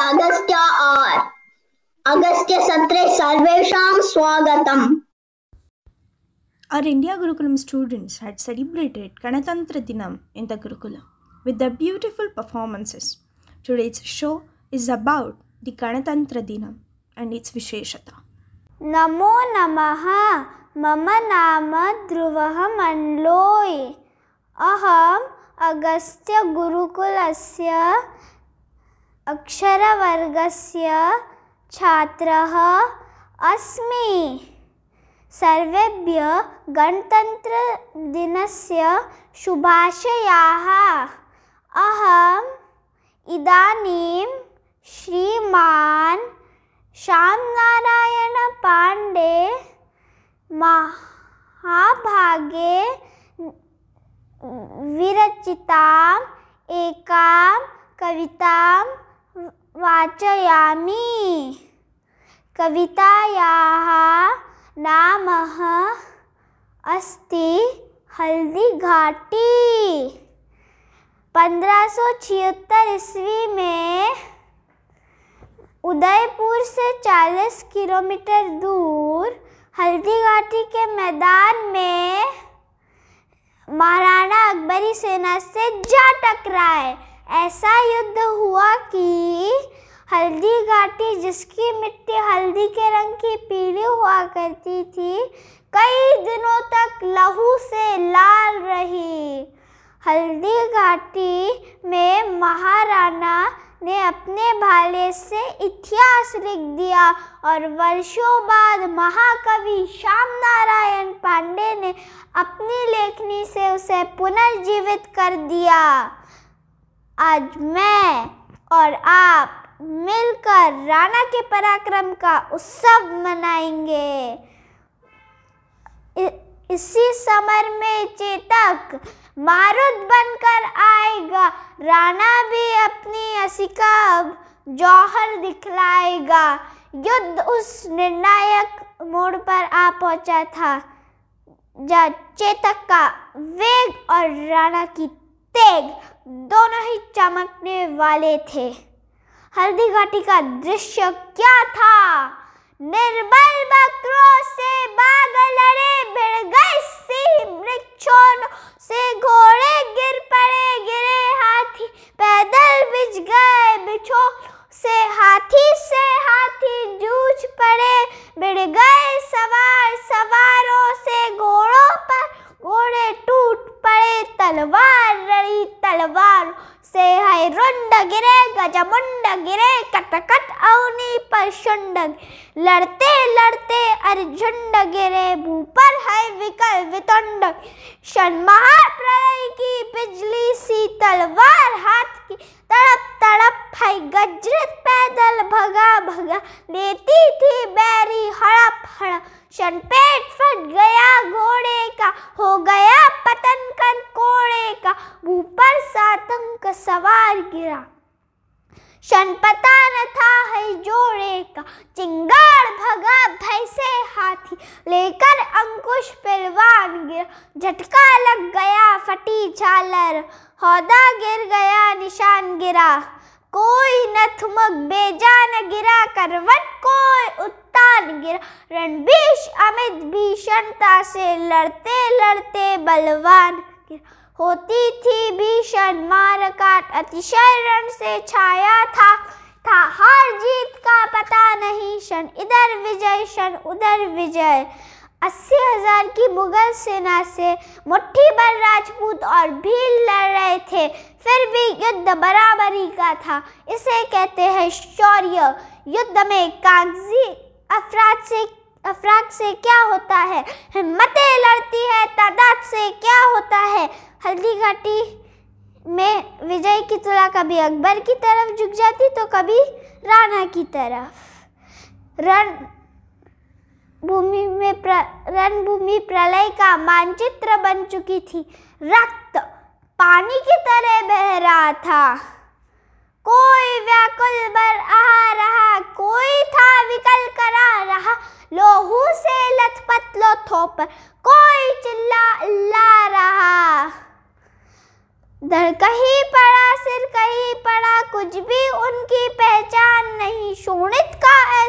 अगस्त्य और अगस्त्य सत्रे सर्वेषां स्वागतम् Our India Gurukulam students had celebrated Ganatantra Dinam in the Gurukulam with their beautiful performances. Today's show is about the Ganatantra Dinam and its Visheshata. नमो नमः मम नाम ध्रुवः मण्डलोय् अहम् अगस्त्यगुरुकुलस्य अक्षरवर्गस्य छात्रः अस्मि। सर्वेभ्यः गणतन्त्रदिनस्य शुभाशयाः। अहम् इदानीं श्रीमान् श्यामनारायणपाण्डे महाभागे विरचिताम् एकां कवितां वाचयामि। कवितायाः नाम अस्ति हल्दीघाटी। पंद्रह सौ छिहत्तर ईस्वी में उदयपुर से 40 किलोमीटर दूर हल्दी घाटी के मैदान में महाराणा अकबरी सेना से जा टकराए। ऐसा युद्ध हुआ कि हल्दी घाटी, जिसकी मिट्टी हल्दी के रंग की पीली हुआ करती थी, कई दिनों तक लहू से लाल रही। हल्दी घाटी में महाराणा ने अपने भाले से इतिहास लिख दिया और वर्षों बाद महाकवि श्याम नारायण पांडे ने अपनी लेखनी से उसे पुनर्जीवित कर दिया। आज मैं और आप मिलकर राणा के पराक्रम का उत्सव मनाएँगे। इसी समर में चेतक मारुत बनकर आएगा। राणा भी अपनी असिका जौहर दिखलाएगा। युद्ध उस निर्णायक मोड़ पर आ पहुँचा था जब चेतक का वेग और राणा की तेग दोनों ही चमकने वाले थे। हल्दी घाटी का दृश्य क्या था? निर्बल बकरों से बाग लड़े तलवार से है रुंड गिरे गजमुंड गिरे कटकट अवनी पर शुंड लड़ते लड़ते अर्जुंड गिरे मुँह पर है विकल वितुंड शन महाप्रलय की बिजली सी तलवार हाथ की तड़प तड़प है गजरत पैदल भगा भगा लेती थी बैरी हड़प हड़प शन पेट फट गया घोड़े का हो गया पतन कर का मुँह पर सातंक सवार गिरा। शन पता न था है जोड़े का। चिंगार भगा भय से हाथी लेकर अंकुश पहलवान गिरा। झटका लग गया फटी झालर, हौदा गिर गया निशान गिरा। कोई न थुमक बेजान गिरा, करवट कोई उत्तान गिरा। रणबीश अमित भीषणता से लड़ते लड़ते बलवान गिरा। होती थी भीषण मार काट अतिशय रण से छाया था था। हार जीत का पता नहीं, क्षण इधर विजय, क्षण उधर विजय। अस्सी हज़ार की मुगल सेना से मुट्ठी भर राजपूत और भील लड़ रहे थे, फिर भी युद्ध बराबरी का था। इसे कहते हैं शौर्य। युद्ध में कागज़ी अफराद से अफराद से क्या होता है? हिम्मतें लड़ती है, तादाद से क्या होता है? हल्दी घाटी में विजय की तुला कभी अकबर की तरफ़ झुक जाती तो कभी राणा की तरफ़। रण भूमि में रणभूमि प्रलय का मानचित्र बन चुकी थी। रक्त पानी की तरह बह रहा था। कोई व्याकुल बर आ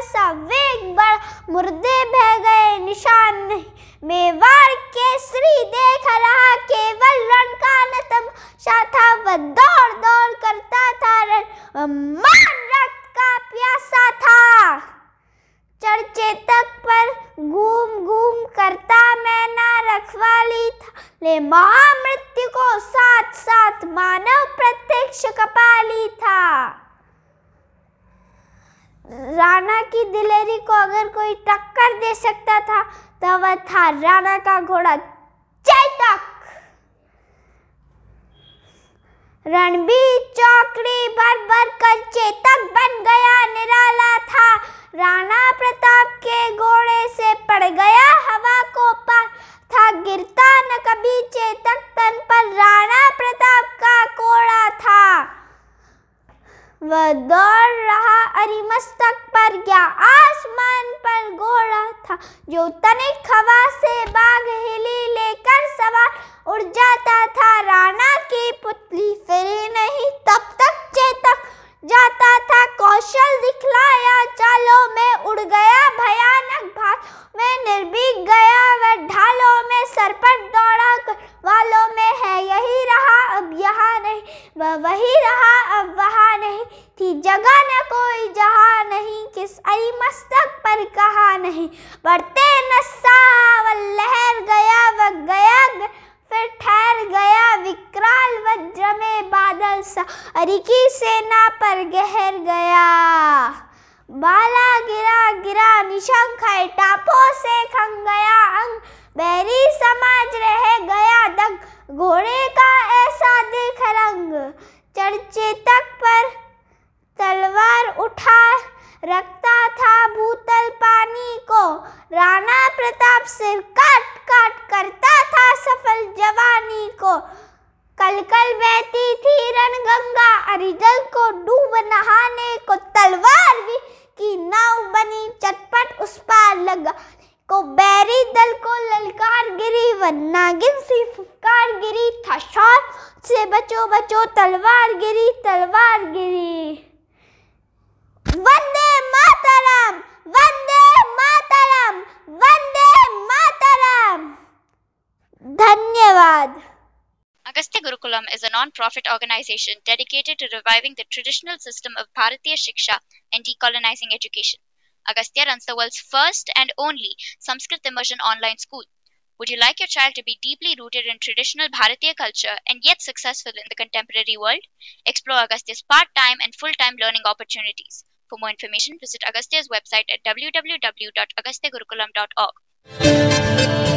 का ऐसा वेग बड़ा मुर्दे बह गए निशान नहीं। मेवाड़ केसरी देख रहा, केवल रण का नतम था वह दौड़ दौड़ करता था रण। मान रक्त का प्यासा था। चढ़चेतक पर घूम घूम करता मैं ना रखवाली था। ले महामृत्यु को साथ साथ मानव प्रत्यक्ष कपाली था। राणा की दिलेरी को अगर कोई टक्कर दे सकता था तो वह था राणा का घोड़ा चैतक रणबीर चौकड़ी भर भर कर चेतक बन गया, निराला था। राणा प्रताप के घोड़े से पड़ गया सरपट दौड़ा वालों में है। यही रहा अब यहाँ नहीं। वही रहा अब वहाँ नहीं। थी जगह न कोई जहाँ नहीं। किस अरी मस्तक पर कहा नहीं। बढ़ते नस्सा लहर गया गया, गया फिर ठहर गया विकराल वज्र में बादल सा। अरिकी सेना पर गहर गया। बाला गिरा गिरा निशंक है। टापों से खंग गया अंग। बैरी समाज रह गया दंग। घोड़े का ऐसा देख रंग। चर्चे तक पर तलवार उठा। रखता था भूतल पानी को। राणा प्रताप सिर काट काट करता था सफल जवानी को। कल कल बहती थी रण गंगा अरिजल को डूब नहाने को तलवार भी की नाव बनी। चटपट उस पार लगा। को बैरी दल को ललकार गिरी व नागिन सी फुकार गिरी था शौर से बचो बचो तलवार गिरी तलवार गिरी वंदे मातरम वंदे मातरम वंदे मातरम धन्यवाद Agastya Gurukulam is a non-profit organization dedicated to reviving the traditional system of Bharatiya Shiksha and decolonizing education. Agastya runs the world's first and only Sanskrit immersion online school. Would you like your child to be deeply rooted in traditional Bharatiya culture and yet successful in the contemporary world? Explore Agastya's part-time and full-time learning opportunities. For more information, visit Agastya's website at www.agastyagurukulam.org.